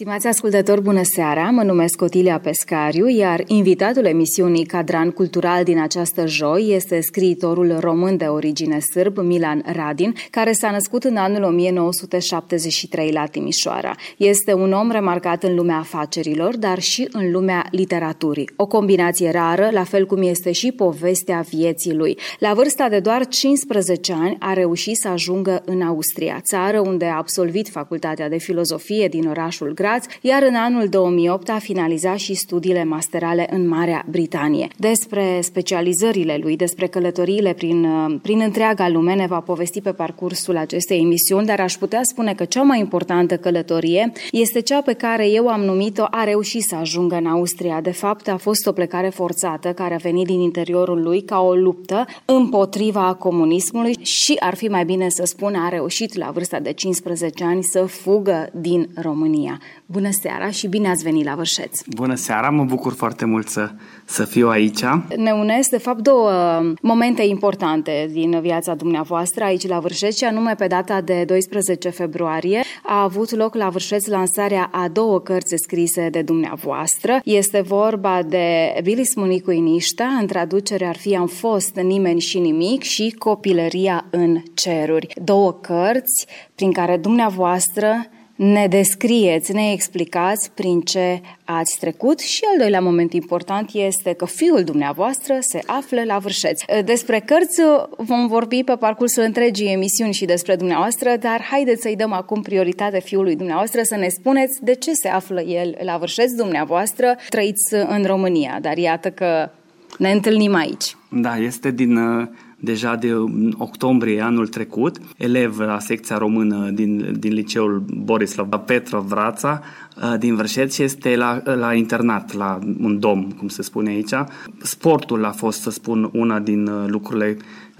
Stimați ascultători, bună seara! Mă numesc Otilia Pescariu, iar invitatul emisiunii Cadran Cultural din această joi este scriitorul român de origine sârb, Milan Radin, care s-a născut în anul 1973 la Timișoara. Este un om remarcat în lumea afacerilor, dar și în lumea literaturii. O combinație rară, la fel cum este și povestea vieții lui. La vârsta de doar 15 ani a reușit să ajungă în Austria, țară unde a absolvit facultatea de filozofie din orașul Graz Graz, iar în anul 2008 a finalizat și studiile masterale în Marea Britanie. Despre specializările lui, despre călătoriile prin, prin întreaga lume ne va povesti pe parcursul acestei emisiuni, dar aș putea spune că cea mai importantă călătorie este cea pe care eu am numit-o a reușit să ajungă în Austria. De fapt, a fost o plecare forțată care a venit din interiorul lui ca o luptă împotriva comunismului și ar fi mai bine să spun a reușit la vârsta de 15 ani să fugă din România. Bună seara și bine ați venit la Vârșeț! Bună seara, mă bucur foarte mult să, să fiu aici. Ne unesc, de fapt, două momente importante din viața dumneavoastră aici la Vârșeț, și anume pe data de 12 februarie a avut loc la Vârșeț lansarea a două cărți scrise de dumneavoastră. Este vorba de Bilis Municu Inișta, în traducere ar fi Am fost nimeni și nimic și Copilăria în ceruri. Două cărți prin care dumneavoastră ne descrieți, ne explicați prin ce ați trecut și al doilea moment important este că fiul dumneavoastră se află la Vârșeț. Despre cărți vom vorbi pe parcursul întregii emisiuni și despre dumneavoastră, dar haideți să-i dăm acum prioritate fiului dumneavoastră să ne spuneți de ce se află el la Vârșeț dumneavoastră, trăiți în România, dar iată că ne întâlnim aici. Da, este din uh, deja de octombrie anul trecut, elev la secția română din, din liceul Borislav Petrov Vrața, uh, din Vrșet și este la, la internat, la un dom, cum se spune aici. Sportul a fost, să spun, una din uh, lucrurile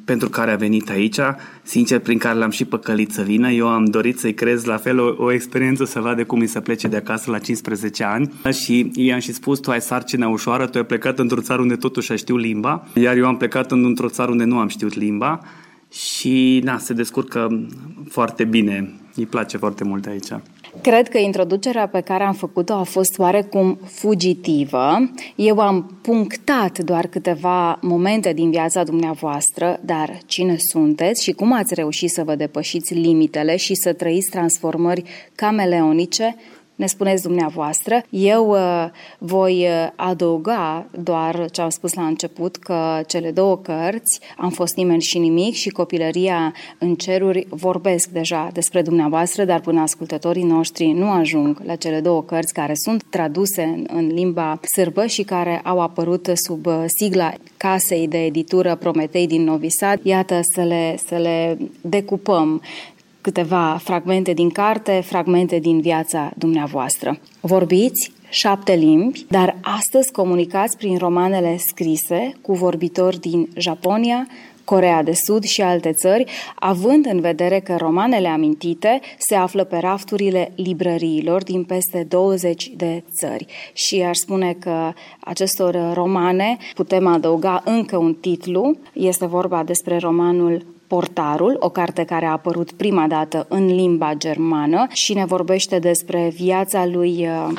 pentru care a venit aici, sincer, prin care l-am și păcălit să vină. Eu am dorit să-i crez la fel o, o experiență să vadă cum îi să plece de acasă la 15 ani și i-am și spus, tu ai sarcina ușoară, tu ai plecat într-o țară unde totuși știu limba, iar eu am plecat într-o țară unde nu am știut limba și, na, se descurcă foarte bine. Îi place foarte mult aici. Cred că introducerea pe care am făcut-o a fost oarecum fugitivă. Eu am punctat doar câteva momente din viața dumneavoastră, dar cine sunteți și cum ați reușit să vă depășiți limitele și să trăiți transformări cameleonice ne spuneți dumneavoastră. Eu uh, voi uh, adăuga doar ce am spus la început, că cele două cărți, Am fost nimeni și nimic și Copilăria în ceruri, vorbesc deja despre dumneavoastră, dar până ascultătorii noștri nu ajung la cele două cărți care sunt traduse în, în limba sârbă și care au apărut sub uh, sigla casei de editură Prometei din Novi Sad. Iată să le, să le decupăm câteva fragmente din carte, fragmente din viața dumneavoastră. Vorbiți șapte limbi, dar astăzi comunicați prin romanele scrise cu vorbitori din Japonia, Corea de Sud și alte țări, având în vedere că romanele amintite se află pe rafturile librăriilor din peste 20 de țări. Și aș spune că acestor romane putem adăuga încă un titlu. Este vorba despre romanul Portarul, o carte care a apărut prima dată în limba germană și ne vorbește despre viața lui, uh,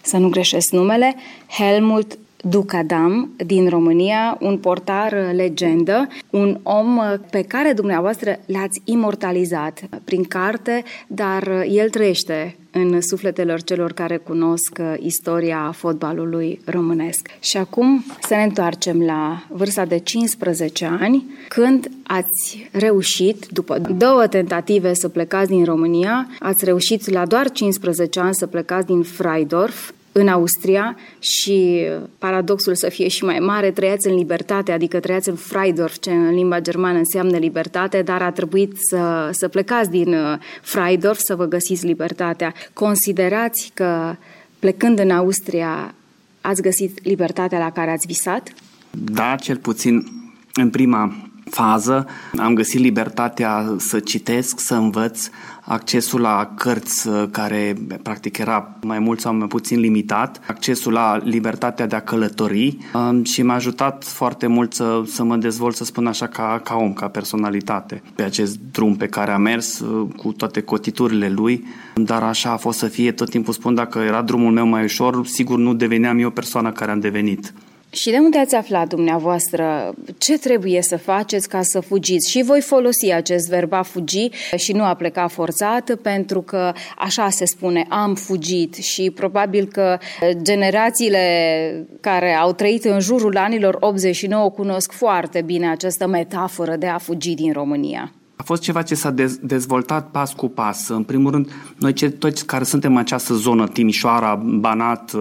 să nu greșesc numele, Helmut Ducadam din România, un portar uh, legendă, un om uh, pe care dumneavoastră l-ați imortalizat prin carte, dar el trăiește în sufletelor celor care cunosc uh, istoria fotbalului românesc. Și acum să ne întoarcem la vârsta de 15 ani, când ați reușit, după două tentative să plecați din România, ați reușit la doar 15 ani să plecați din Freidorf, în Austria și paradoxul să fie și mai mare, trăiați în libertate, adică trăiați în Freidorf, ce în limba germană înseamnă libertate, dar a trebuit să, să plecați din uh, Freidorf să vă găsiți libertatea. Considerați că plecând în Austria, ați găsit libertatea la care ați visat? Da, cel puțin în prima fază am găsit libertatea să citesc, să învăț, accesul la cărți uh, care practic era mai mult sau mai puțin limitat, accesul la libertatea de a călători um, și m-a ajutat foarte mult să, să mă dezvolt, să spun așa, ca, ca om, ca personalitate pe acest drum pe care am mers uh, cu toate cotiturile lui, dar așa a fost să fie, tot timpul spun, dacă era drumul meu mai ușor, sigur nu deveneam eu persoana care am devenit. Și de unde ați aflat dumneavoastră ce trebuie să faceți ca să fugiți? Și voi folosi acest verb a fugi și nu a pleca forțat, pentru că așa se spune, am fugit și probabil că generațiile care au trăit în jurul anilor 89 cunosc foarte bine această metaforă de a fugi din România. A fost ceva ce s-a dezvoltat pas cu pas. În primul rând, noi toți care suntem în această zonă, Timișoara, Banat,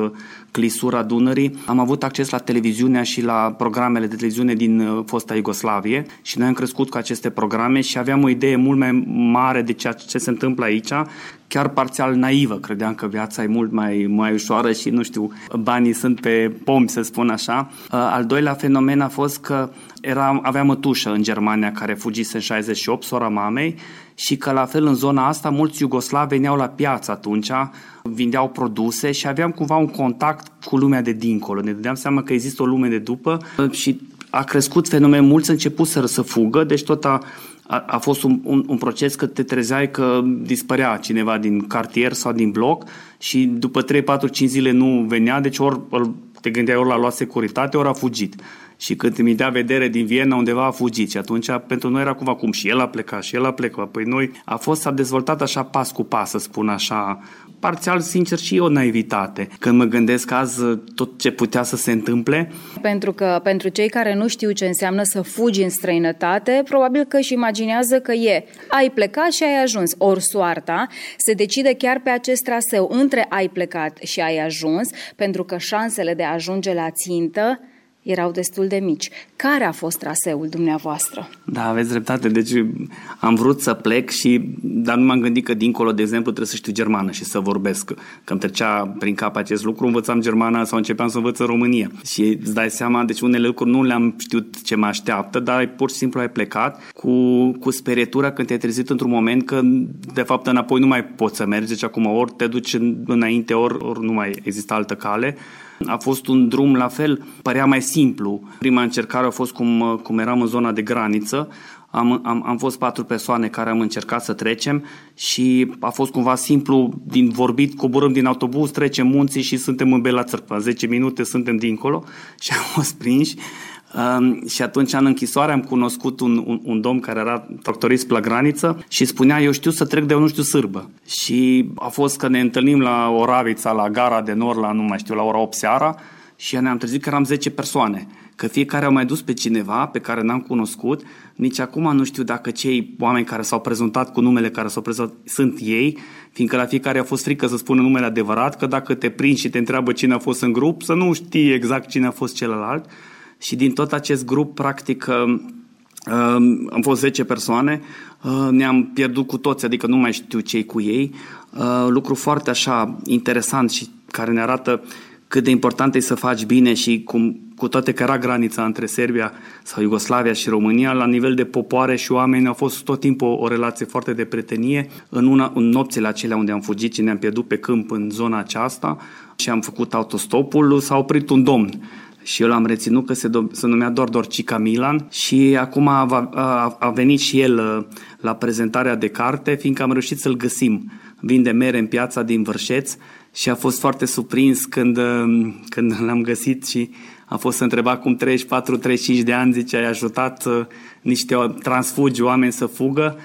clisura Dunării, am avut acces la televiziunea și la programele de televiziune din uh, fosta Iugoslavie și noi am crescut cu aceste programe și aveam o idee mult mai mare de ceea ce se întâmplă aici, chiar parțial naivă. Credeam că viața e mult mai, mai ușoară și, nu știu, banii sunt pe pom, să spun așa. Uh, al doilea fenomen a fost că era, aveam o tușă în Germania care fugise în 68, sora mamei, și că la fel în zona asta mulți iugoslavi veneau la piață atunci, vindeau produse și aveam cumva un contact cu lumea de dincolo. Ne dădeam seama că există o lume de după și a crescut fenomen, mulți început să, să fugă, deci tot a, a, a fost un, un, un proces că te trezeai că dispărea cineva din cartier sau din bloc și după 3, 4, 5 zile nu venea, deci ori te gândeai ori la luat securitate, ori a fugit și când îmi dea vedere din Viena undeva a fugit și atunci pentru noi era cumva cum și el a plecat și el a plecat. Păi noi a fost, s-a dezvoltat așa pas cu pas, să spun așa, parțial, sincer, și o naivitate. Când mă gândesc azi tot ce putea să se întâmple. Pentru că pentru cei care nu știu ce înseamnă să fugi în străinătate, probabil că își imaginează că e ai plecat și ai ajuns. Ori soarta se decide chiar pe acest traseu între ai plecat și ai ajuns, pentru că șansele de a ajunge la țintă erau destul de mici. Care a fost traseul dumneavoastră? Da, aveți dreptate. Deci am vrut să plec și, dar nu m-am gândit că dincolo, de exemplu, trebuie să știu germană și să vorbesc. Că îmi trecea prin cap acest lucru, învățam germana sau începeam să învăț în România. Și îți dai seama, deci unele lucruri nu le-am știut ce mă așteaptă, dar pur și simplu ai plecat cu, cu sperietura când te-ai trezit într-un moment că, de fapt, înapoi nu mai poți să mergi, deci acum ori te duci înainte, ori, ori nu mai există altă cale a fost un drum la fel, părea mai simplu. Prima încercare a fost cum, cum eram în zona de graniță, am, am, am fost patru persoane care am încercat să trecem și a fost cumva simplu din vorbit, coborâm din autobuz, trecem munții și suntem în Bela Țărpa. 10 minute suntem dincolo și am fost prinși. Um, și atunci în închisoare am cunoscut un, un, un domn care era tractorist la graniță și spunea, eu știu să trec de nu știu sârbă. Și a fost că ne întâlnim la Oravița, la gara de nord, la nu mai știu, la ora 8 seara și ne-am trezit că eram 10 persoane că fiecare au mai dus pe cineva pe care n-am cunoscut, nici acum nu știu dacă cei oameni care s-au prezentat cu numele care s-au prezentat sunt ei, fiindcă la fiecare a fost frică să spună numele adevărat, că dacă te prinzi și te întreabă cine a fost în grup, să nu știi exact cine a fost celălalt și din tot acest grup, practic, uh, uh, am fost 10 persoane, uh, ne-am pierdut cu toți, adică nu mai știu cei cu ei. Lucru foarte așa interesant și care ne arată cât de important e să faci bine și cum, cu toate că era granița între Serbia sau Iugoslavia și România, la nivel de popoare și oameni a fost tot timpul o, o relație foarte de prietenie. În, una, în nopțile acelea unde am fugit și ne-am pierdut pe câmp în zona aceasta și am făcut autostopul, s-a oprit un domn și eu l-am reținut că se, do- se numea doar Dorcica Milan și acum a, a, a venit și el uh, la prezentarea de carte, fiindcă am reușit să-l găsim. Vinde mere în piața din Vârșeț și a fost foarte surprins când, uh, când l-am găsit și a fost să întreba cum 34-35 de ani, zice, ai ajutat uh, niște transfugi oameni să fugă,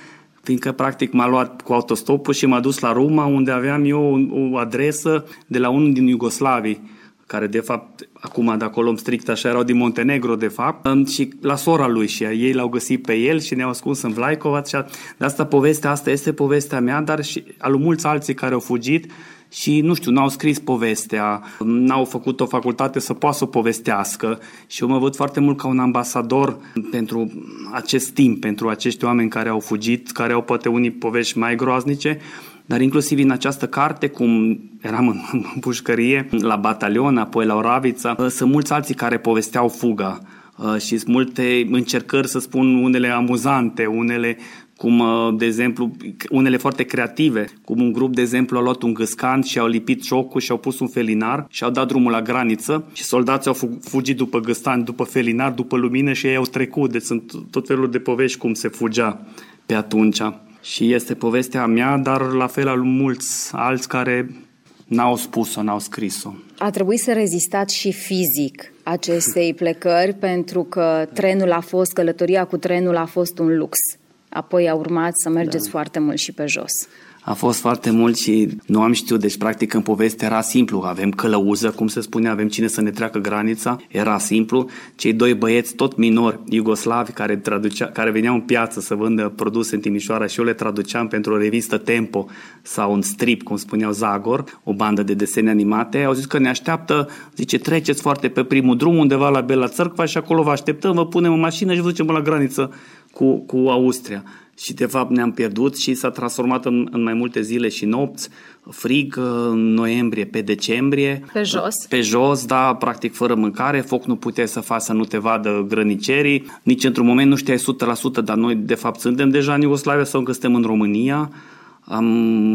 fiindcă practic m-a luat cu autostopul și m-a dus la Roma, unde aveam eu o, o adresă de la unul din Iugoslavii care de fapt, acum de acolo strict așa, erau din Montenegro de fapt, și la sora lui și ei l-au găsit pe el și ne-au ascuns în Vlaicova și de asta povestea asta este povestea mea, dar și al mulți alții care au fugit și, nu știu, n-au scris povestea, n-au făcut o facultate să poată să o povestească și eu mă văd foarte mult ca un ambasador pentru acest timp, pentru acești oameni care au fugit, care au poate unii povești mai groaznice, dar inclusiv în această carte, cum eram în, în pușcărie, la batalion, apoi la Oravița, uh, sunt mulți alții care povesteau fuga uh, și sunt multe încercări, să spun, unele amuzante, unele cum, uh, de exemplu, unele foarte creative, cum un grup, de exemplu, a luat un gâscan și au lipit ciocul și au pus un felinar și au dat drumul la graniță și soldații au fugit după gâscan, după felinar, după lumină și ei au trecut. Deci sunt tot felul de povești cum se fugea pe atunci. Și este povestea mea, dar la fel al mulți alți care n-au spus-o, n-au scris-o. A trebuit să rezistați și fizic acestei plecări pentru că trenul a fost, călătoria cu trenul a fost un lux. Apoi a urmat să mergeți da. foarte mult și pe jos a fost foarte mult și nu am știut, deci practic în poveste era simplu, avem călăuză, cum se spune, avem cine să ne treacă granița, era simplu. Cei doi băieți tot minori, iugoslavi, care, traducea, care veneau în piață să vândă produse în Timișoara și eu le traduceam pentru o revistă Tempo sau un strip, cum spuneau Zagor, o bandă de desene animate, au zis că ne așteaptă, zice, treceți foarte pe primul drum undeva la Bela Țărcva și acolo vă așteptăm, vă punem în mașină și vă ducem la graniță cu, cu Austria și de fapt ne-am pierdut și s-a transformat în, în mai multe zile și nopți, frig în noiembrie pe decembrie. Pe jos? Pe jos, da, practic fără mâncare, foc nu puteai să faci să nu te vadă grănicerii, nici într-un moment nu știai 100%, dar noi de fapt suntem deja în Iugoslavia sau încă suntem în România. Am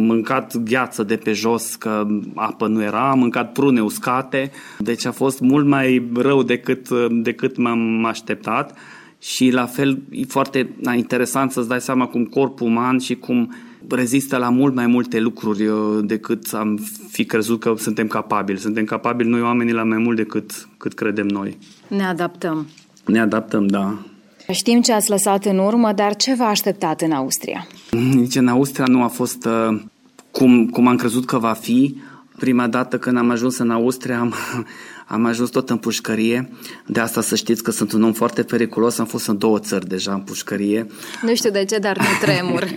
mâncat gheață de pe jos, că apă nu era, am mâncat prune uscate, deci a fost mult mai rău decât, decât m-am așteptat și la fel e foarte interesant să-ți dai seama cum corpul uman și cum rezistă la mult mai multe lucruri uh, decât am fi crezut că suntem capabili. Suntem capabili noi oamenii la mai mult decât cât credem noi. Ne adaptăm. Ne adaptăm, da. Știm ce ați lăsat în urmă, dar ce v-a așteptat în Austria? Nici în Austria nu a fost uh, cum, cum am crezut că va fi. Prima dată când am ajuns în Austria am, am ajuns tot în pușcărie, de asta să știți că sunt un om foarte periculos, am fost în două țări deja în pușcărie. Nu știu de ce, dar nu tremur.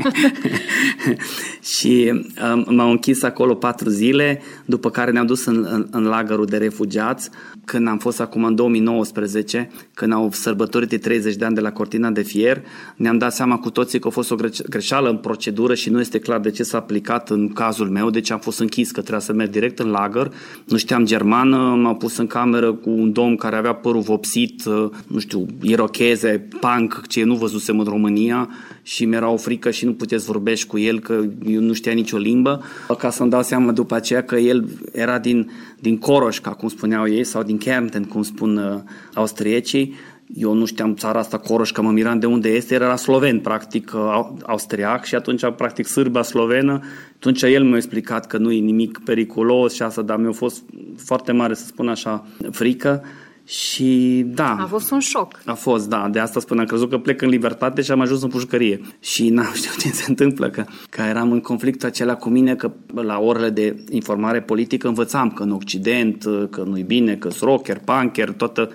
și um, m-au închis acolo patru zile, după care ne-am dus în, în, în lagărul de refugiați, când am fost acum în 2019, când au sărbătorit de 30 de ani de la Cortina de Fier, ne-am dat seama cu toții că a fost o greșeală în procedură și nu este clar de ce s-a aplicat în cazul meu, deci am fost închis că trebuia să merg direct în lagăr, nu știam germană, m-au pus în cameră cu un domn care avea părul vopsit, uh, nu știu, irocheze, punk, ce nu văzusem în România și mi-era o frică și nu puteți vorbești cu el că eu nu știa nicio limbă, ca să-mi dau seama după aceea că el era din, din Coroșca, cum spuneau ei, sau din Kärnten, cum spun uh, austriecii, eu nu știam țara asta, Coroșca, mă miram de unde este, era sloven, practic, uh, austriac și atunci, practic, sârba slovenă. Atunci el mi-a explicat că nu e nimic periculos și asta, dar mi-a fost foarte mare, să spun așa, frică. Și da. A fost un șoc. A fost, da. De asta spun, am crezut că plec în libertate și am ajuns în pușcărie. Și n-am știut ce se întâmplă, că, că eram în conflictul acela cu mine, că la orele de informare politică învățam că în Occident, că nu-i bine, că sunt rocker, punker, toată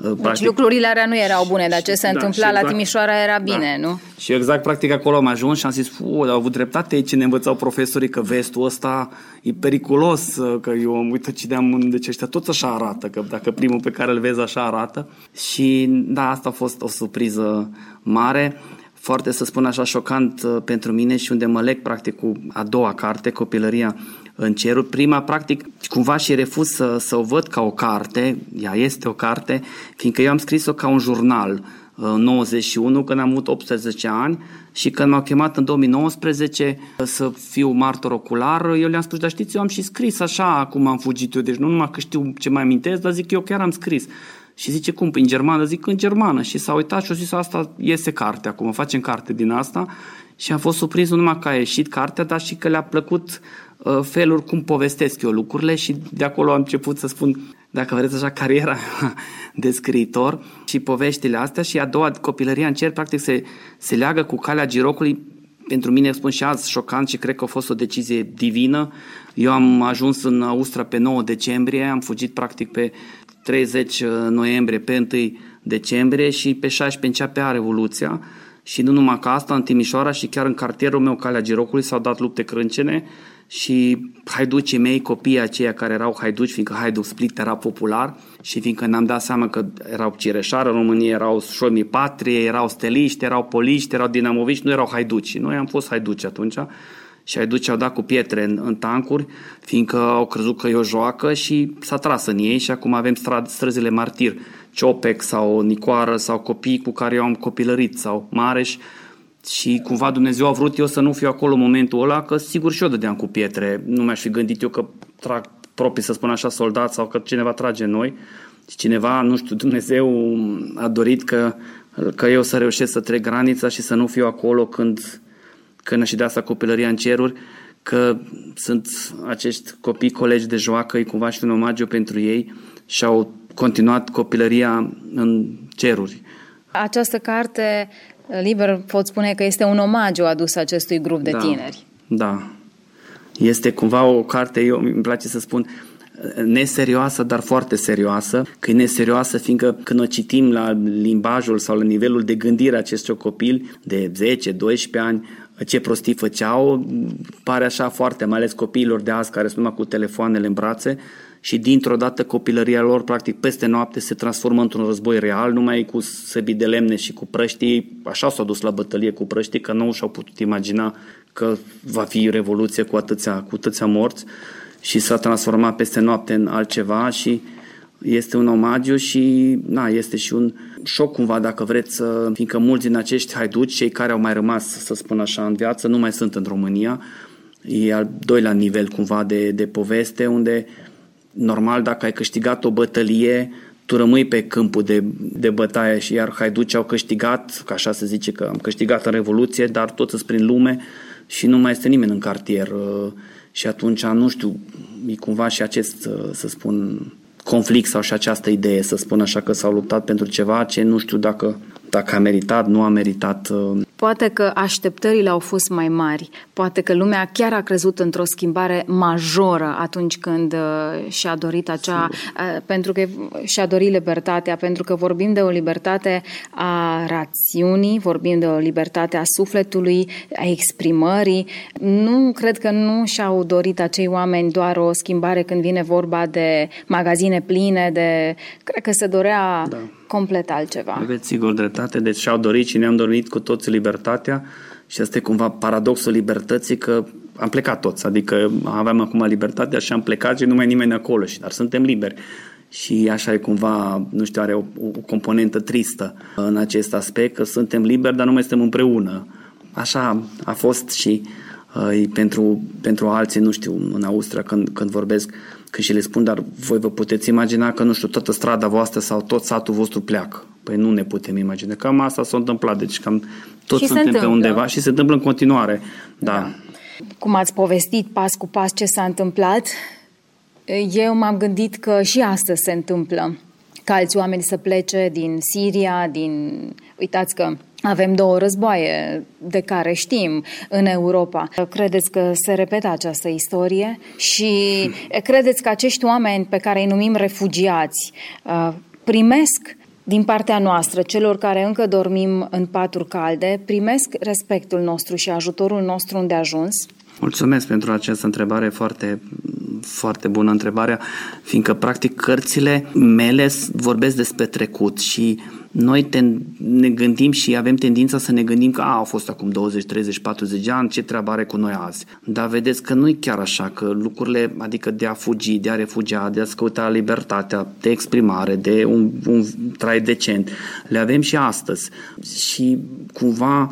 deci practic, lucrurile alea nu erau bune, dar ce se da, întâmpla exact, la Timișoara era da. bine, da. nu? Și exact, practic, acolo am ajuns și am zis, fu, au avut dreptate aici, ne învățau profesorii că vestul ăsta e periculos, că eu am uitat cineam, deci ăștia toți așa arată, că dacă primul pe care îl vezi așa arată. Și da, asta a fost o surpriză mare foarte, să spun așa, șocant uh, pentru mine și unde mă leg practic cu a doua carte, Copilăria în cerul. Prima, practic, cumva și refuz să, să o văd ca o carte, ea este o carte, fiindcă eu am scris-o ca un jurnal în 91, când am avut 18 ani și când m-au chemat în 2019 să fiu martor ocular, eu le-am spus, dar știți, eu am și scris așa cum am fugit eu, deci nu numai că știu ce mai amintesc, dar zic, eu chiar am scris. Și zice, cum, în germană? Zic, în germană. Și s-a uitat și a zis, asta iese carte acum, facem carte din asta. Și am fost surprins nu numai că a ieșit cartea, dar și că le-a plăcut uh, felul cum povestesc eu lucrurile și de acolo am început să spun, dacă vreți așa, cariera de scriitor și poveștile astea și a doua, copilăria în cer, practic se, se leagă cu calea girocului pentru mine, spun și azi, șocant și cred că a fost o decizie divină. Eu am ajuns în Austria pe 9 decembrie, am fugit practic pe 30 uh, noiembrie, pe 1 decembrie și pe 16 începea Revoluția și nu numai ca asta, în Timișoara și chiar în cartierul meu, Calea Girocului, s-au dat lupte crâncene și haiducii mei, copiii aceia care erau haiduci, fiindcă Haiduk Split era popular și fiindcă ne-am dat seama că erau cireșară în România, erau șomii patrie, erau steliști, erau poliști, erau dinamoviști, nu erau haiduci. Noi am fost haiduci atunci și ai duce au dat cu pietre în, în tancuri, fiindcă au crezut că e o joacă și s-a tras în ei și acum avem străzile martir, Ciopec sau Nicoară sau copii cu care eu am copilărit sau Mareș. Și cumva Dumnezeu a vrut eu să nu fiu acolo în momentul ăla, că sigur și eu dădeam cu pietre, nu mi-aș fi gândit eu că trag proprii, să spun așa, soldați sau că cineva trage noi. Și cineva, nu știu, Dumnezeu a dorit că, că eu să reușesc să trec granița și să nu fiu acolo când, când și de asta copilăria în ceruri, că sunt acești copii colegi de joacă, e cumva și un omagiu pentru ei și au continuat copilăria în ceruri. Această carte, liber pot spune că este un omagiu adus acestui grup de da, tineri. Da. Este cumva o carte, eu îmi place să spun, neserioasă, dar foarte serioasă, că e neserioasă fiindcă când o citim la limbajul sau la nivelul de gândire a acestor copil de 10-12 ani, ce prostii făceau, pare așa foarte, mai ales copiilor de azi care sunt numai cu telefoanele în brațe, și dintr-o dată copilăria lor, practic, peste noapte se transformă într-un război real, numai cu săbi de lemne și cu prăștii. Așa s-au dus la bătălie cu prăștii, că nu și-au putut imagina că va fi revoluție cu atâția, cu atâția morți și s-a transformat peste noapte în altceva și este un omagiu și na, este și un șoc cumva dacă vreți, fiindcă mulți din acești haiduci, cei care au mai rămas, să spun așa, în viață, nu mai sunt în România. E al doilea nivel cumva de, de poveste unde normal dacă ai câștigat o bătălie, tu rămâi pe câmpul de, de bătaie și iar haiduci au câștigat, ca așa se zice că am câștigat în Revoluție, dar tot sunt prin lume și nu mai este nimeni în cartier. Uh, și atunci, nu știu, e cumva și acest, uh, să spun, conflict sau și această idee, să spun așa că s-au luptat pentru ceva ce nu știu dacă, dacă a meritat, nu a meritat. Uh, Poate că așteptările au fost mai mari, poate că lumea chiar a crezut într-o schimbare majoră atunci când uh, și-a dorit acea, uh, pentru că și-a dorit libertatea, pentru că vorbim de o libertate a rațiunii, vorbim de o libertate a sufletului, a exprimării. Nu cred că nu și-au dorit acei oameni doar o schimbare când vine vorba de magazine pline, de... Cred că se dorea da complet altceva. Aveți sigur dreptate, deci și-au dorit și ne-am dorit cu toți libertatea și asta e cumva paradoxul libertății că am plecat toți, adică aveam acum libertatea și am plecat și nu mai nimeni acolo, și dar suntem liberi. Și așa e cumva, nu știu, are o, o componentă tristă în acest aspect, că suntem liberi, dar nu mai suntem împreună. Așa a fost și uh, pentru, pentru alții, nu știu, în Austria când, când vorbesc când și le spun, dar voi vă puteți imagina că, nu știu, toată strada voastră sau tot satul vostru pleacă. Păi nu ne putem imagina. Cam asta s-a întâmplat. Deci cam tot și suntem pe undeva și se întâmplă în continuare. Da. da. Cum ați povestit pas cu pas ce s-a întâmplat, eu m-am gândit că și astăzi se întâmplă ca alți oameni să plece din Siria, din... Uitați că avem două războaie de care știm în Europa. Credeți că se repetă această istorie și credeți că acești oameni pe care îi numim refugiați uh, primesc din partea noastră, celor care încă dormim în paturi calde, primesc respectul nostru și ajutorul nostru unde ajuns? Mulțumesc pentru această întrebare foarte, foarte bună întrebarea, fiindcă practic cărțile mele vorbesc despre trecut și noi te, ne gândim și avem tendința să ne gândim că a, au fost acum 20, 30, 40 de ani, ce treabă are cu noi azi. Dar vedeți că nu e chiar așa, că lucrurile, adică de a fugi, de a refugia, de a scăuta libertatea de exprimare, de un, un trai decent, le avem și astăzi. Și cumva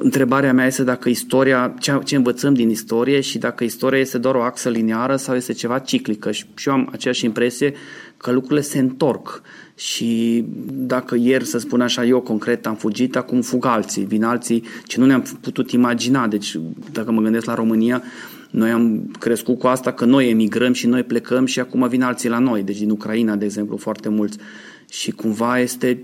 Întrebarea mea este dacă istoria, ce, ce învățăm din istorie și dacă istoria este doar o axă liniară sau este ceva ciclică. Și, și eu am aceeași impresie că lucrurile se întorc și dacă ieri, să spun așa, eu concret am fugit, acum fug alții, vin alții ce nu ne-am putut imagina. Deci, dacă mă gândesc la România, noi am crescut cu asta că noi emigrăm și noi plecăm și acum vin alții la noi, deci din Ucraina, de exemplu, foarte mulți. Și cumva este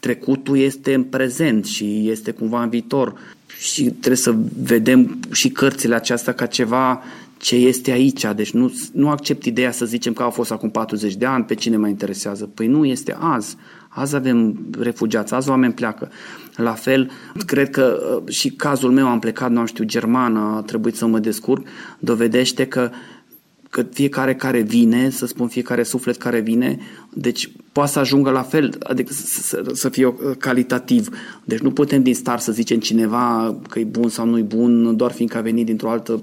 trecutul este în prezent și este cumva în viitor și trebuie să vedem și cărțile acestea ca ceva ce este aici. Deci nu, nu accept ideea să zicem că au fost acum 40 de ani, pe cine mă interesează. Păi nu, este azi. Azi avem refugiați, azi oameni pleacă. La fel, cred că uh, și cazul meu am plecat, nu știu, germană, a trebuit să mă descurc, dovedește că că fiecare care vine, să spun fiecare suflet care vine, deci poate să ajungă la fel, adică să, să fie calitativ. Deci nu putem din start să zicem cineva că e bun sau nu e bun doar fiindcă a venit dintr-o altă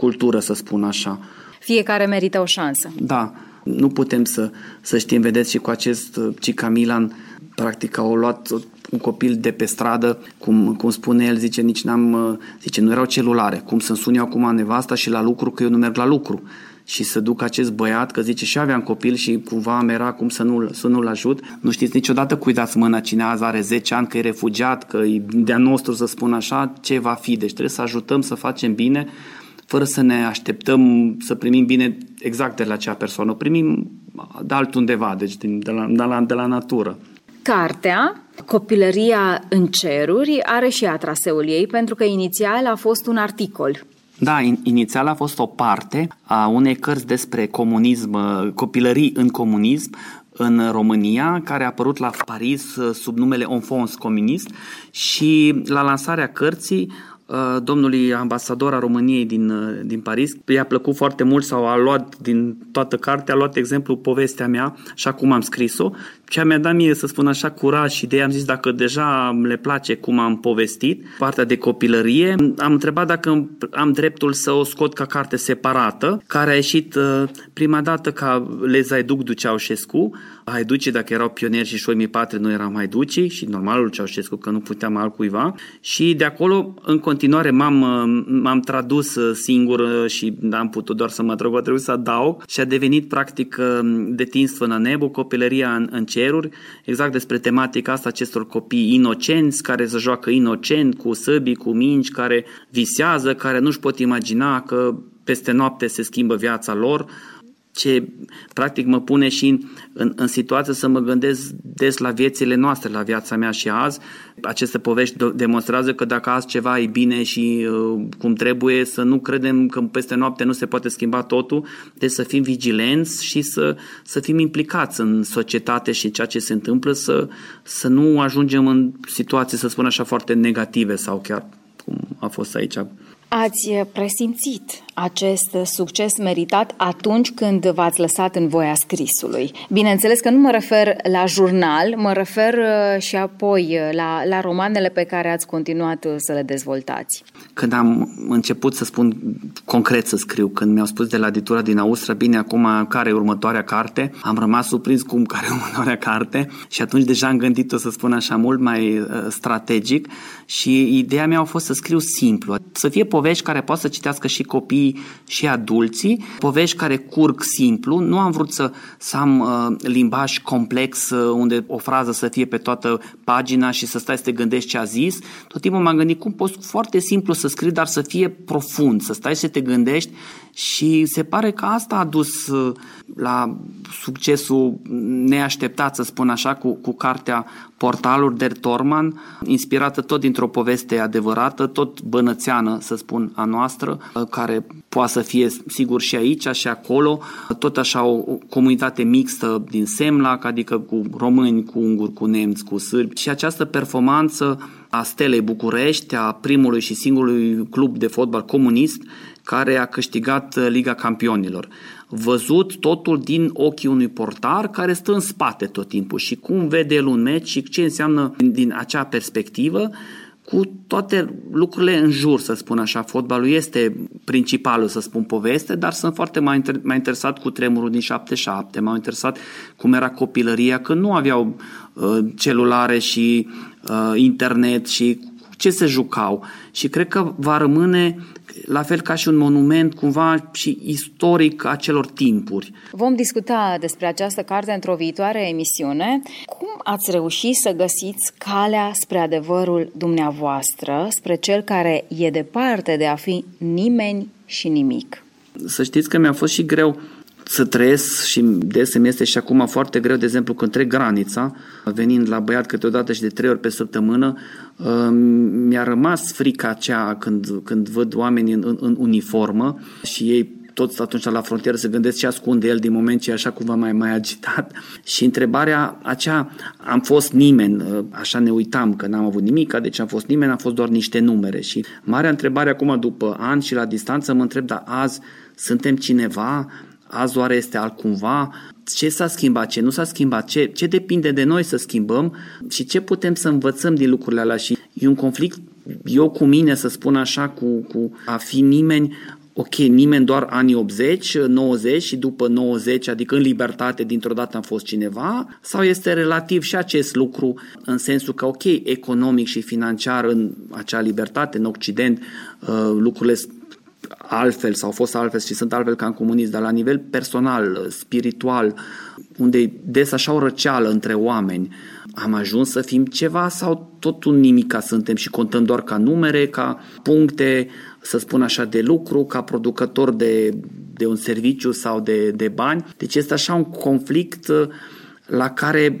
cultură, să spun așa. Fiecare merită o șansă. Da, nu putem să, să știm, vedeți și cu acest uh, Cica Milan, practic au luat un copil de pe stradă, cum, cum spune el, zice, nici n-am, uh, zice, nu erau celulare, cum să-mi suni acum nevasta și la lucru, că eu nu merg la lucru și să duc acest băiat, că zice și aveam copil și cumva mi era cum să nu, să nu-l ajut. Nu știți niciodată cui dați mâna cine azi are 10 ani, că e refugiat, că e de-a nostru să spun așa, ce va fi. Deci trebuie să ajutăm să facem bine, fără să ne așteptăm să primim bine exact de la acea persoană. O primim de altundeva, deci de la, de la, de la natură. Cartea, Copilăria în ceruri, are și ea traseul ei, pentru că inițial a fost un articol. Da, in, inițial a fost o parte a unei cărți despre comunism, copilării în comunism, în România, care a apărut la Paris sub numele Enfance Comunist și la lansarea cărții Uh, domnului ambasador a României din, uh, din Paris. I-a plăcut foarte mult sau a luat din toată cartea, a luat exemplu povestea mea, așa cum am scris-o. Ce mi-a dat mie, să spun așa, curaj și de am zis dacă deja le place cum am povestit, partea de copilărie, am întrebat dacă am dreptul să o scot ca carte separată, care a ieșit uh, prima dată ca Le Zaiduc du Ceaușescu, haiducii, dacă erau pionieri și șoimii patri, nu eram haiducii și normalul Ceaușescu, că nu puteam altcuiva. Și de acolo, în continuare, m-am, m-am tradus singur și n-am putut doar să mă trăg, a trebuit să adaug și a devenit practic de tins fână nebu, copilăria în, în ceruri, exact despre tematica asta acestor copii inocenți, care se joacă inocent cu săbii, cu minci, care visează, care nu-și pot imagina că peste noapte se schimbă viața lor, ce practic mă pune și în, în, în situație să mă gândesc des la viețile noastre, la viața mea și azi. Aceste povești demonstrează că dacă azi ceva e bine și uh, cum trebuie, să nu credem că peste noapte nu se poate schimba totul, deci să fim vigilenți și să, să fim implicați în societate și ceea ce se întâmplă, să, să nu ajungem în situații, să spun așa, foarte negative sau chiar cum a fost aici Ați presimțit acest succes meritat atunci când v-ați lăsat în voia scrisului. Bineînțeles că nu mă refer la jurnal, mă refer uh, și apoi uh, la, la romanele pe care ați continuat uh, să le dezvoltați. Când am început să spun concret să scriu, când mi-au spus de la editura din Austria, bine, acum care e următoarea carte, am rămas surprins cum care e următoarea carte și atunci deja am gândit-o să spun așa mult mai uh, strategic și ideea mea a fost să scriu simplu, să fie povești care poate să citească și copiii și adulții, povești care curg simplu, nu am vrut să, să am uh, limbaj complex uh, unde o frază să fie pe toată pagina și să stai să te gândești ce a zis. Tot timpul m-am gândit cum poți foarte simplu să scrii, dar să fie profund, să stai să te gândești și se pare că asta a dus uh, la succesul neașteptat, să spun așa, cu, cu cartea Portalul der Torman, inspirată tot dintr-o poveste adevărată, tot bănățeană, să spun, a noastră, uh, care poate să fie, sigur, și aici și acolo, tot așa o, o comunitate mixtă din Semlac, adică cu români, cu unguri, cu nemți, cu sârbi. Și această performanță a Stelei București, a primului și singurului club de fotbal comunist, care a câștigat uh, Liga Campionilor. Văzut totul din ochii unui portar care stă în spate tot timpul și cum vede el un meci și ce înseamnă din, din acea perspectivă cu toate lucrurile în jur, să spun așa. Fotbalul este principalul, să spun, poveste, dar sunt foarte mai, inter- mai interesat cu tremurul din 77, m-au interesat cum era copilăria, când nu aveau uh, celulare și uh, internet și ce se jucau. Și cred că va rămâne la fel ca și un monument cumva și istoric a celor timpuri. Vom discuta despre această carte într-o viitoare emisiune. Cum ați reușit să găsiți calea spre adevărul dumneavoastră, spre cel care e departe de a fi nimeni și nimic? Să știți că mi-a fost și greu să trăiesc și des îmi este și acum foarte greu, de exemplu, când trec granița, venind la băiat câteodată și de trei ori pe săptămână, um, mi-a rămas frica aceea când, când văd oameni în, în uniformă și ei toți atunci la frontieră se gândesc ce ascunde el din moment ce e așa cumva mai, mai agitat. Și întrebarea aceea, am fost nimeni, uh, așa ne uitam că n-am avut nimic, deci am fost nimeni, am fost doar niște numere. Și marea întrebare acum după ani și la distanță mă întreb, dar azi suntem cineva, azi oare este altcumva? Ce s-a schimbat, ce nu s-a schimbat, ce, ce depinde de noi să schimbăm? Și ce putem să învățăm din lucrurile alea? Și e un conflict eu cu mine, să spun așa, cu, cu a fi nimeni ok, nimeni doar anii 80, 90 și după 90, adică în libertate, dintr-o dată am fost cineva, sau este relativ și acest lucru în sensul că, ok, economic și financiar în acea libertate, în Occident, uh, lucrurile altfel sau au fost altfel și sunt altfel ca în comunism, dar la nivel personal, spiritual, unde e des așa o răceală între oameni, am ajuns să fim ceva sau tot un nimica suntem și contăm doar ca numere, ca puncte, să spun așa, de lucru, ca producător de, de un serviciu sau de, de bani. Deci este așa un conflict uh, la care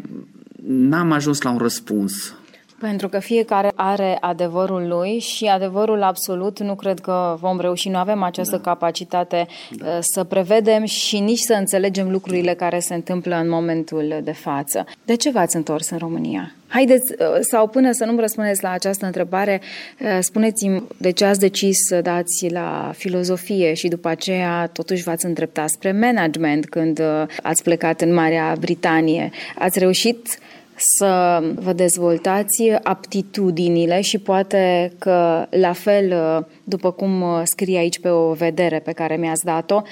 n-am ajuns la un răspuns. Pentru că fiecare are adevărul lui și adevărul absolut nu cred că vom reuși, nu avem această da. capacitate da. Uh, să prevedem și nici să înțelegem lucrurile care se întâmplă în momentul de față. De ce v-ați întors în România? Haideți, uh, sau până să nu-mi răspundeți la această întrebare, uh, spuneți-mi de ce ați decis să dați la filozofie și după aceea totuși v-ați îndreptat spre management când ați plecat în Marea Britanie. Ați reușit să vă dezvoltați aptitudinile și poate că la fel, după cum scrie aici pe o vedere pe care mi-ați dat-o,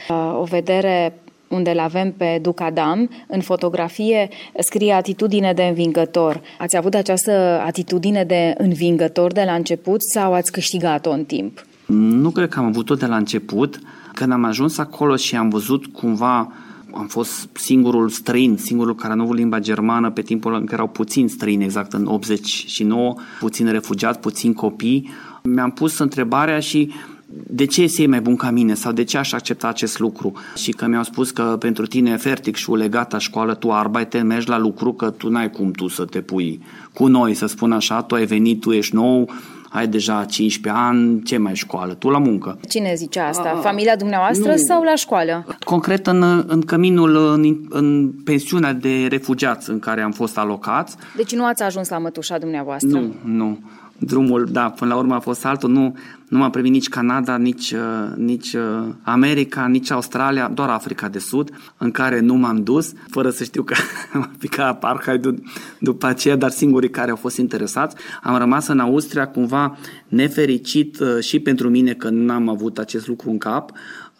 o vedere unde îl avem pe Ducadam, în fotografie scrie atitudine de învingător. Ați avut această atitudine de învingător de la început sau ați câștigat-o în timp? Nu cred că am avut-o de la început. Când am ajuns acolo și am văzut cumva am fost singurul străin, singurul care nu avut limba germană pe timpul în care erau puțini străini, exact în 89, puțin refugiați, puțini copii. Mi-am pus întrebarea și de ce este mai bun ca mine sau de ce aș accepta acest lucru și că mi-au spus că pentru tine e fertic și legată școală, tu arbeite, mergi la lucru, că tu n-ai cum tu să te pui cu noi, să spun așa, tu ai venit, tu ești nou, ai deja 15 ani, ce mai școală? Tu la muncă. Cine zice asta? A, Familia dumneavoastră nu. sau la școală? Concret în, în căminul, în, în pensiunea de refugiați în care am fost alocați. Deci nu ați ajuns la mătușa dumneavoastră? Nu, nu drumul, da, până la urmă a fost altul, nu, nu m-a primit nici Canada, nici, uh, nici uh, America, nici Australia, doar Africa de Sud, în care nu m-am dus, fără să știu că m-a picat apartheid după aceea, dar singurii care au fost interesați. Am rămas în Austria cumva nefericit uh, și pentru mine că n-am avut acest lucru în cap,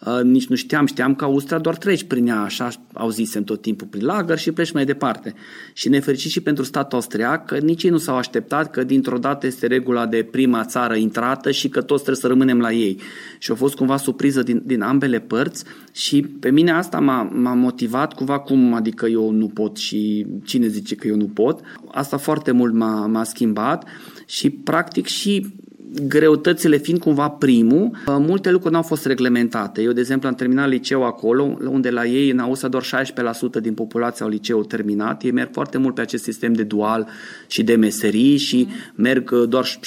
Uh, nici nu știam, știam că Austria doar treci prin ea, așa auzisem tot timpul prin lagăr și pleci mai departe. Și nefericit și pentru statul austriac, că nici ei nu s-au așteptat că dintr-o dată este regula de prima țară intrată și că toți trebuie să rămânem la ei. Și a fost cumva surpriză din, din ambele părți și pe mine asta m-a, m-a motivat cumva cum, adică eu nu pot și cine zice că eu nu pot. Asta foarte mult m-a, m-a schimbat și practic și greutățile fiind cumva primul, uh, multe lucruri nu au fost reglementate. Eu, de exemplu, am terminat liceu acolo, unde la ei, în Austria, doar 16% din populație au liceu terminat. Ei merg foarte mult pe acest sistem de dual și de meserii și merg uh, doar 16%,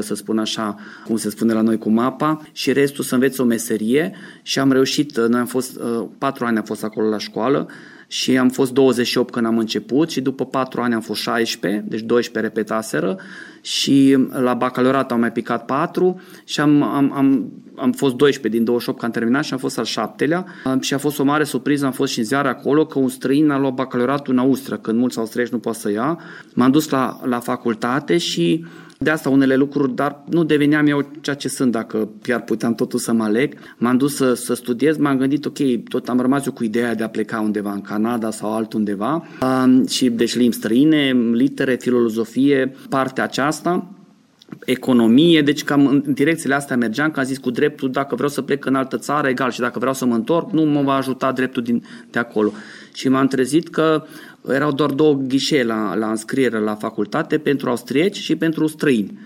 să spun așa, cum se spune la noi cu mapa, și restul să înveți o meserie și am reușit, uh, noi am fost, patru ani am fost acolo la școală, și am fost 28 când am început și după 4 ani am fost 16, deci 12 repetaseră și la bacalaureat am mai picat 4 și am, am, am, am fost 12 din 28 când am terminat și am fost al șaptelea și a fost o mare surpriză, am fost și în ziare acolo că un străin a luat bacalaureatul în Austria, când mulți austrieci nu pot să ia. M-am dus la, la facultate și de asta unele lucruri, dar nu deveneam eu ceea ce sunt dacă chiar puteam totul să mă aleg. M-am dus să, să studiez, m-am gândit, ok, tot am rămas eu cu ideea de a pleca undeva în Canada sau altundeva uh, și deci limbi străine, litere, filozofie, partea aceasta economie, deci cam în direcțiile astea mergeam, că am zis cu dreptul, dacă vreau să plec în altă țară, egal, și dacă vreau să mă întorc, nu mă va ajuta dreptul din, de acolo. Și m-am trezit că erau doar două ghișee la, la înscriere la facultate pentru austrieci și pentru străini.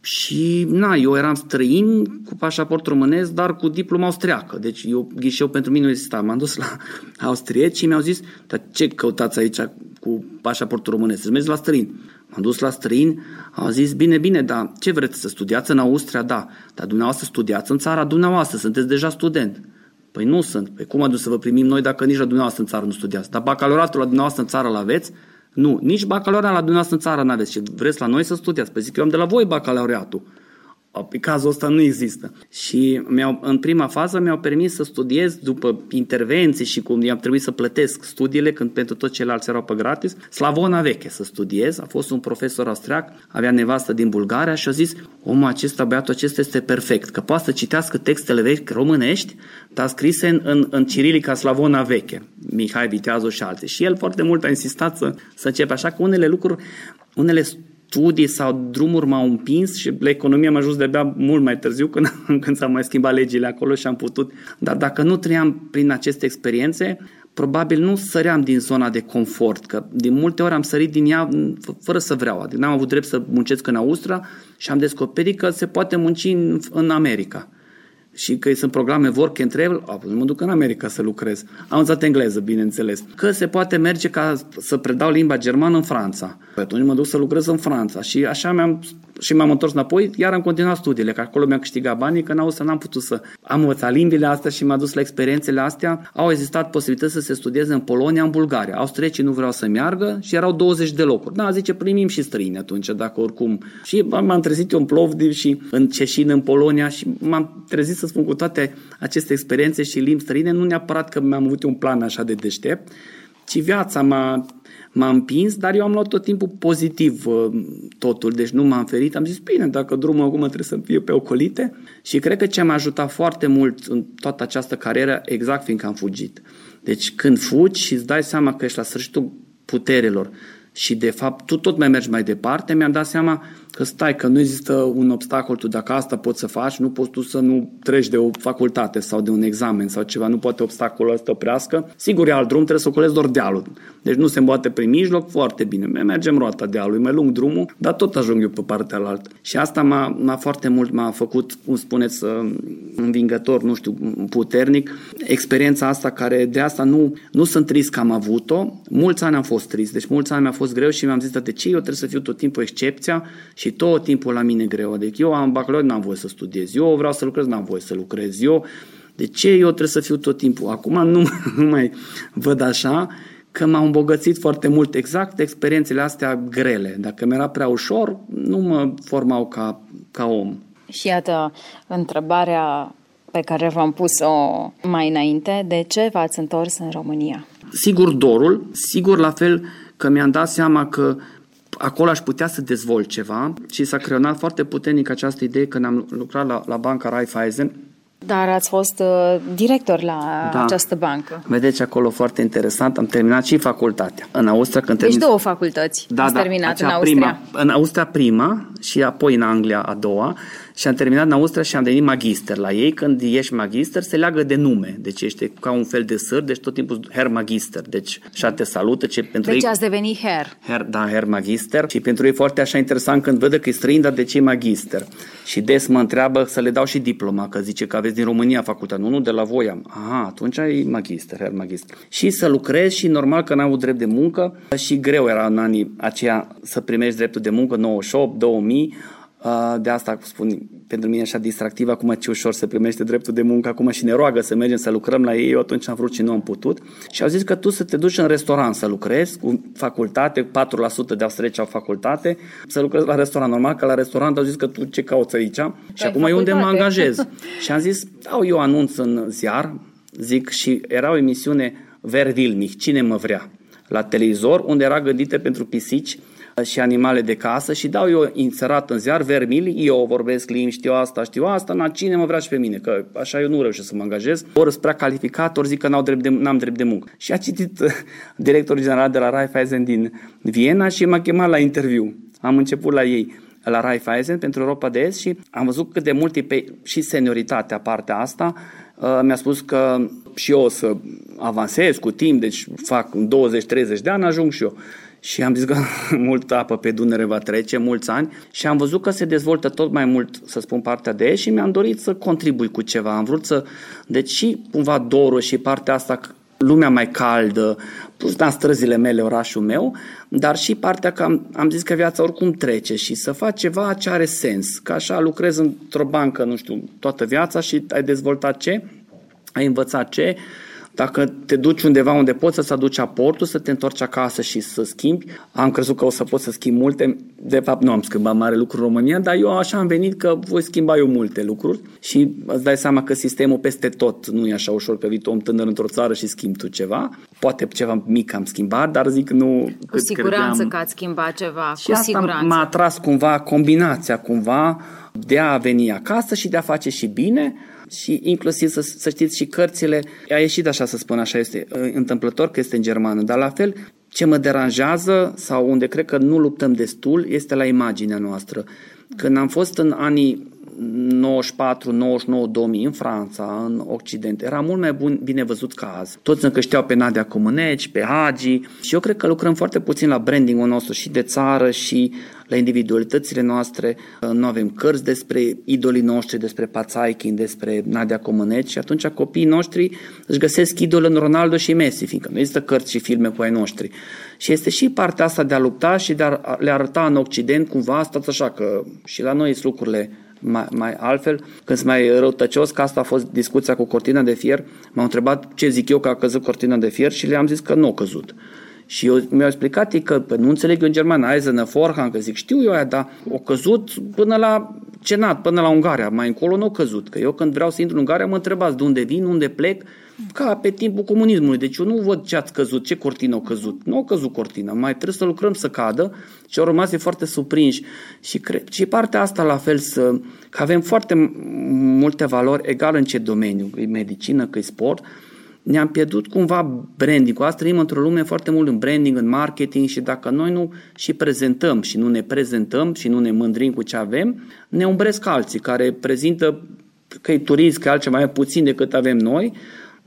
Și, na, eu eram străin cu pașaport românesc, dar cu diploma austriacă. Deci eu, ghișeu pentru mine nu exista. M-am dus la austrieci și mi-au zis, dar ce căutați aici cu pașaportul românesc? Să mergeți la străin. M-am dus la străin, au zis, bine, bine, dar ce vreți să studiați în Austria? Da, dar dumneavoastră studiați în țara dumneavoastră, sunteți deja student. Păi nu sunt. Păi cum adus să vă primim noi dacă nici la dumneavoastră în țară nu studiați? Dar bacalaureatul la dumneavoastră în țară l-aveți? Nu, nici bacalaureat la dumneavoastră în țară nu aveți. Și vreți la noi să studiați? Păi zic, eu am de la voi bacalaureatul. Pe cazul ăsta nu există. Și mi-au, în prima fază mi-au permis să studiez după intervenții și cum i-am trebuit să plătesc studiile când pentru toți ceilalți erau pe gratis, Slavona Veche să studiez. A fost un profesor austriac, avea nevastă din Bulgaria și a zis omul acesta, băiatul acesta este perfect, că poate să citească textele vechi românești, dar scrise în, în, în cirilica Slavona Veche, Mihai Viteazu și alții. Și el foarte mult a insistat să, să începe așa că unele lucruri, unele studii sau drumuri m-au împins și la economie am ajuns de-abia mult mai târziu când, când s-au mai schimbat legile acolo și am putut. Dar dacă nu trăiam prin aceste experiențe, probabil nu săream din zona de confort, că din multe ori am sărit din ea fără să vreau. Adică n-am avut drept să muncesc în Austria și am descoperit că se poate munci în, în America și că sunt programe work and travel, nu mă duc în America să lucrez. Am învățat engleză, bineînțeles. Că se poate merge ca să predau limba germană în Franța. Păi atunci mă duc să lucrez în Franța și așa mi-am și m-am întors înapoi, iar am continuat studiile, că acolo mi-am câștigat banii, că în Austria n-am putut să am învățat limbile astea și m-a dus la experiențele astea. Au existat posibilități să se studieze în Polonia, în Bulgaria. Austriecii nu vreau să meargă și erau 20 de locuri. Da, zice, primim și străini atunci, dacă oricum. Și m-am trezit eu în Plovdiv și în Ceșin, în Polonia și m-am trezit să spun cu toate aceste experiențe și limbi străine, nu neapărat că mi-am avut un plan așa de deștept, ci viața m-a m-a împins, dar eu am luat tot timpul pozitiv uh, totul, deci nu m-am ferit, am zis, bine, dacă drumul acum trebuie să fie pe ocolite. Și cred că ce m-a ajutat foarte mult în toată această carieră, exact fiindcă am fugit. Deci când fugi și îți dai seama că ești la sfârșitul puterilor și de fapt tu tot mai mergi mai departe, mi-am dat seama că stai, că nu există un obstacol, tu dacă asta poți să faci, nu poți tu să nu treci de o facultate sau de un examen sau ceva, nu poate obstacolul ăsta oprească. Sigur, e alt drum, trebuie să ocolezi doar dealul. Deci nu se îmboate prin mijloc, foarte bine. Mergem roata dealului, mai lung drumul, dar tot ajung eu pe partea altă. Și asta m-a, m-a foarte mult, m-a făcut, cum spuneți, uh, învingător, nu știu, puternic. Experiența asta care de asta nu, nu sunt trist că am avut-o. Mulți ani am fost trist, deci mulți ani mi-a fost greu și mi-am zis, de ce eu trebuie să fiu tot timpul excepția și tot timpul la mine greu. Adică eu am bacalaureat, n-am voie să studiez. Eu vreau să lucrez, n-am voie să lucrez. Eu, de ce eu trebuie să fiu tot timpul? Acum nu, nu mai văd așa că m-au îmbogățit foarte mult exact experiențele astea grele. Dacă mi-era prea ușor, nu mă formau ca, ca om. Și iată întrebarea pe care v-am pus-o mai înainte, de ce v-ați întors în România? Sigur dorul, sigur la fel că mi-am dat seama că acolo aș putea să dezvolt ceva și s-a creionat foarte puternic această idee când am lucrat la, la banca Raiffeisen. Dar ați fost uh, director la da. această bancă. Vedeți acolo foarte interesant, am terminat și facultatea. În Austria când Deci două facultăți da, ați da, terminat în Austria. Prima, în Austria prima și apoi în Anglia a doua și am terminat în Austria și am devenit magister. La ei, când ești magister, se leagă de nume. Deci ești ca un fel de săr, deci tot timpul Herr Magister. Deci așa te salută. Ce pentru deci ei, ați devenit Herr. Herr. Da, Herr Magister. Și pentru ei foarte așa interesant când văd că e străin, dar de ce e magister? Și des mă întreabă să le dau și diploma, că zice că aveți din România facultate. Nu, nu, de la voi am. Aha, atunci e magister, Herr Magister. Și să lucrez și normal că n-am avut drept de muncă și greu era în anii aceia să primești dreptul de muncă, 98, 2000, de asta spun, pentru mine așa distractiv, acum ce ușor se primește dreptul de muncă, acum și ne roagă să mergem să lucrăm la ei, eu atunci am vrut și nu am putut. Și au zis că tu să te duci în restaurant să lucrezi, cu facultate, 4% de austrieci au facultate, să lucrezi la restaurant. Normal că la restaurant au zis că tu ce cauți aici și acum facultate. e unde mă angajez. și am zis, dau eu anunț în ziar, zic, și era o emisiune Ver Vilmich, cine mă vrea, la televizor, unde era gândită pentru pisici și animale de casă și dau eu inserat în ziar vermili, eu vorbesc limbi, știu asta, știu asta, na cine mă vrea și pe mine, că așa eu nu reușesc să mă angajez, ori sunt prea calificat, ori zic că n-am drept de, n-am drept de muncă. Și a citit uh, directorul general de la Raiffeisen din Viena și m-a chemat la interviu. Am început la ei la Raiffeisen pentru Europa de Est și am văzut cât de mult e pe, și senioritatea partea asta. Uh, mi-a spus că și eu o să avansez cu timp, deci fac 20-30 de ani, ajung și eu și am zis că multă apă pe Dunăre va trece, mulți ani și am văzut că se dezvoltă tot mai mult, să spun, partea de est și mi-am dorit să contribui cu ceva. Am vrut să, deci și cumva dorul și partea asta lumea mai caldă, plus da, străzile mele, orașul meu, dar și partea că am, am zis că viața oricum trece și să faci ceva ce are sens. Că așa lucrezi într-o bancă, nu știu, toată viața și ai dezvoltat ce, ai învățat ce, Dacă te duci undeva unde poți să-ți aduci aportul, să te întorci acasă și să schimbi, am crezut că o să pot să schimb multe. De fapt, nu am schimbat mare lucru în România, dar eu așa am venit că voi schimba eu multe lucruri și îți dai seama că sistemul peste tot nu e așa ușor că vii om tânăr într-o țară și schimbi tu ceva. Poate ceva mic am schimbat, dar zic nu... Cu siguranță credeam. că ați schimbat ceva, și cu asta siguranță. m-a atras cumva combinația cumva de a veni acasă și de a face și bine și inclusiv să, să știți și cărțile, a ieșit așa să spun așa, este uh, întâmplător că este în germană, dar la fel ce mă deranjează sau unde cred că nu luptăm destul este la imaginea noastră. Când am fost în anii 94, 99, 2000 în Franța, în Occident, era mult mai bun, bine văzut ca azi. Toți încășteau pe Nadia Comâneci, pe Hagi și eu cred că lucrăm foarte puțin la brandingul nostru și de țară și la individualitățile noastre. Nu avem cărți despre idolii noștri, despre Pațaichin, despre Nadia Comâneci și atunci copiii noștri își găsesc idol în Ronaldo și Messi, fiindcă nu există cărți și filme cu ai noștri. Și este și partea asta de a lupta și de a le arăta în Occident cumva, stați așa că și la noi sunt lucrurile mai, mai altfel. Când sunt mai răutăcios, că asta a fost discuția cu cortina de fier, m-au întrebat ce zic eu că a căzut cortina de fier și le-am zis că nu a căzut. Și eu mi-au explicat ei că nu înțeleg eu în germană, Eisene Vorhang, că zic, știu eu aia, dar o căzut până la Cenat, până la Ungaria, mai încolo nu a căzut. Că eu când vreau să intru în Ungaria mă întrebați de unde vin, unde plec, ca pe timpul comunismului. Deci eu nu văd ce ați căzut, ce cortină a căzut. Nu a căzut cortina, mai trebuie să lucrăm să cadă și au rămas foarte surprinși. Și, cred, și partea asta la fel, să, că avem foarte multe valori egal în ce domeniu, că e medicină, că e sport, ne-am pierdut cumva branding. Cu asta trăim într-o lume foarte mult în branding, în marketing și dacă noi nu și prezentăm și nu ne prezentăm și nu ne mândrim cu ce avem, ne umbresc alții care prezintă că e turist, că e altceva mai puțin decât avem noi,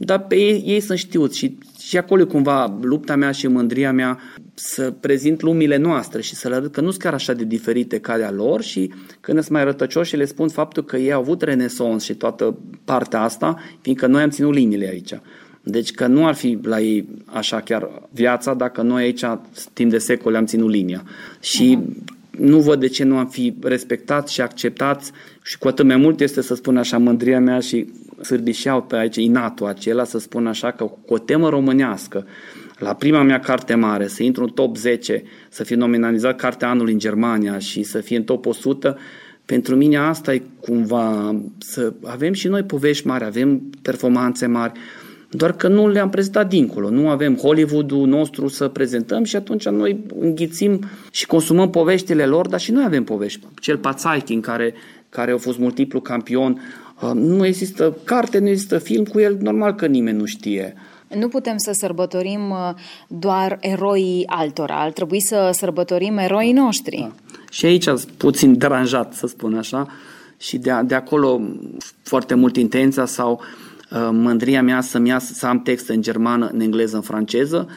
dar pe ei, ei sunt știuți și, și acolo e cumva lupta mea și mândria mea să prezint lumile noastre și să le arăt că nu sunt chiar așa de diferite ca de a lor și când sunt mai rătăcioși și le spun faptul că ei au avut renesons și toată partea asta, fiindcă noi am ținut liniile aici. Deci că nu ar fi la ei așa chiar viața dacă noi aici timp de secole am ținut linia. Și uh-huh. nu văd de ce nu am fi respectați și acceptați și cu atât mai mult este să spun așa mândria mea și sârdișeau pe aici inatul acela să spun așa că cu o temă românească la prima mea carte mare, să intru în top 10, să fie nominalizat cartea anului în Germania și să fie în top 100, pentru mine asta e cumva să avem și noi povești mari, avem performanțe mari, doar că nu le-am prezentat dincolo. Nu avem Hollywood-ul nostru să prezentăm și atunci noi înghițim și consumăm poveștile lor, dar și noi avem povești. Cel Pațaichin, care, care a fost multiplu campion, uh, nu există carte, nu există film cu el, normal că nimeni nu știe. Nu putem să sărbătorim uh, doar eroii altora, ar trebui să sărbătorim eroii noștri. Da. Și aici puțin deranjat, să spun așa, și de, de acolo foarte mult intenția sau uh, Uh, mândria mea să-mi ia, să am text în germană, în engleză, în franceză,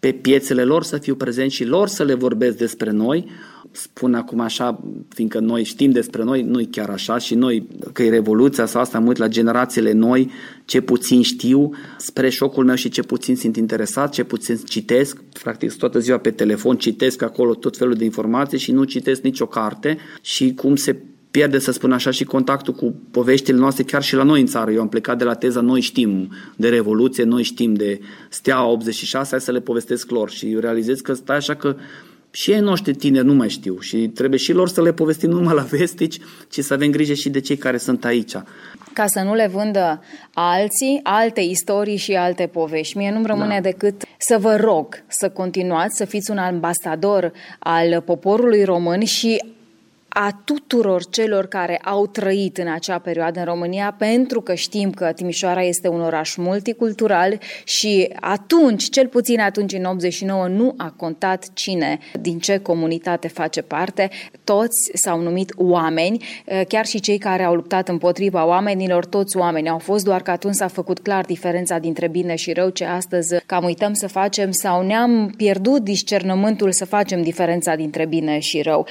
pe piețele lor să fiu prezent și lor să le vorbesc despre noi. Spun acum așa, fiindcă noi știm despre noi, nu chiar așa și noi, că e revoluția sau asta, am uit la generațiile noi, ce puțin știu, spre șocul meu și ce puțin sunt interesat, ce puțin citesc, practic toată ziua pe telefon, citesc acolo tot felul de informații și nu citesc nicio carte și cum se pierde, să spun așa, și contactul cu poveștile noastre chiar și la noi în țară. Eu am plecat de la teza Noi știm de Revoluție, noi știm de Steaua 86, hai să le povestesc lor și realizez că stai așa că și ei noștri tineri nu mai știu și trebuie și lor să le povestim numai la vestici, ci să avem grijă și de cei care sunt aici. Ca să nu le vândă alții alte istorii și alte povești. Mie nu-mi rămâne da. decât să vă rog să continuați să fiți un ambasador al poporului român și a tuturor celor care au trăit în acea perioadă în România, pentru că știm că Timișoara este un oraș multicultural și atunci, cel puțin atunci în 89, nu a contat cine, din ce comunitate face parte, toți s-au numit oameni, chiar și cei care au luptat împotriva oamenilor, toți oameni au fost, doar că atunci s-a făcut clar diferența dintre bine și rău, ce astăzi cam uităm să facem sau ne-am pierdut discernământul să facem diferența dintre bine și rău.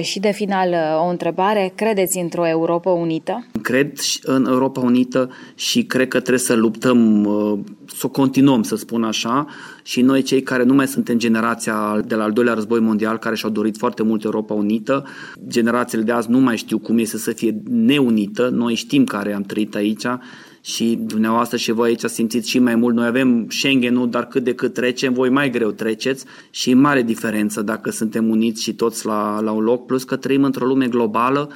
Și de final final o întrebare. Credeți într-o Europa unită? Cred în Europa unită și cred că trebuie să luptăm, uh, să o continuăm, să spun așa, și noi cei care nu mai suntem generația de la al doilea război mondial, care și-au dorit foarte mult Europa unită, generațiile de azi nu mai știu cum este să fie neunită, noi știm care am trăit aici și dumneavoastră și voi aici simțiți și mai mult. Noi avem Schengen-ul, dar cât de cât trecem, voi mai greu treceți și e mare diferență dacă suntem uniți și toți la, la un loc, plus că trăim într-o lume globală,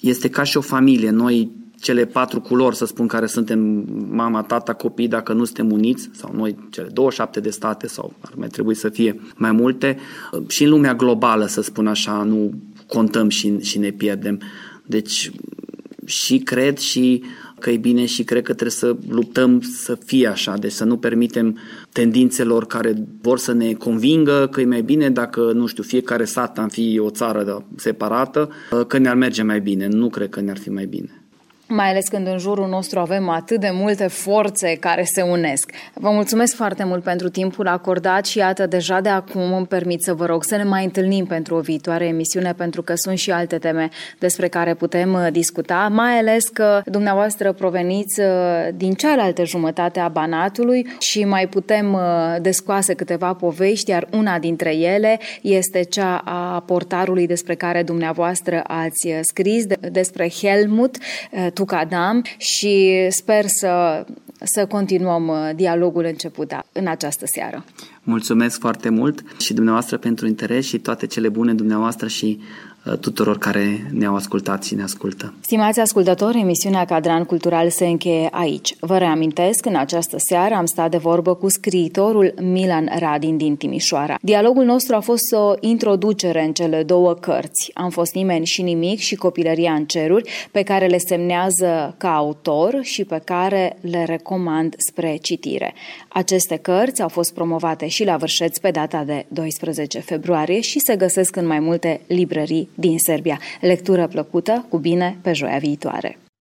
este ca și o familie. Noi cele patru culori, să spun, care suntem mama, tata, copii, dacă nu suntem uniți, sau noi cele 27 de state, sau ar mai trebui să fie mai multe, și în lumea globală, să spun așa, nu contăm și, și ne pierdem. Deci și cred și că e bine și cred că trebuie să luptăm să fie așa, deci să nu permitem tendințelor care vor să ne convingă că e mai bine dacă, nu știu, fiecare sat am fi o țară separată, că ne-ar merge mai bine. Nu cred că ne-ar fi mai bine mai ales când în jurul nostru avem atât de multe forțe care se unesc. Vă mulțumesc foarte mult pentru timpul acordat și iată, deja de acum îmi permit să vă rog să ne mai întâlnim pentru o viitoare emisiune, pentru că sunt și alte teme despre care putem uh, discuta, mai ales că dumneavoastră proveniți uh, din cealaltă jumătate a Banatului și mai putem uh, descoase câteva povești, iar una dintre ele este cea a portarului despre care dumneavoastră ați scris, despre Helmut, Tucadam și sper să, să continuăm uh, dialogul început în această seară. Mulțumesc foarte mult și dumneavoastră pentru interes și toate cele bune dumneavoastră și Uh, tuturor care ne-au ascultat și ne ascultă. Stimați ascultători, emisiunea Cadran Cultural se încheie aici. Vă reamintesc, în această seară am stat de vorbă cu scriitorul Milan Radin din Timișoara. Dialogul nostru a fost o introducere în cele două cărți. Am fost nimeni și nimic și copilăria în ceruri, pe care le semnează ca autor și pe care le recomand spre citire. Aceste cărți au fost promovate și la Vârșeț pe data de 12 februarie și se găsesc în mai multe librării din Serbia. Lectură plăcută, cu bine, pe joia viitoare.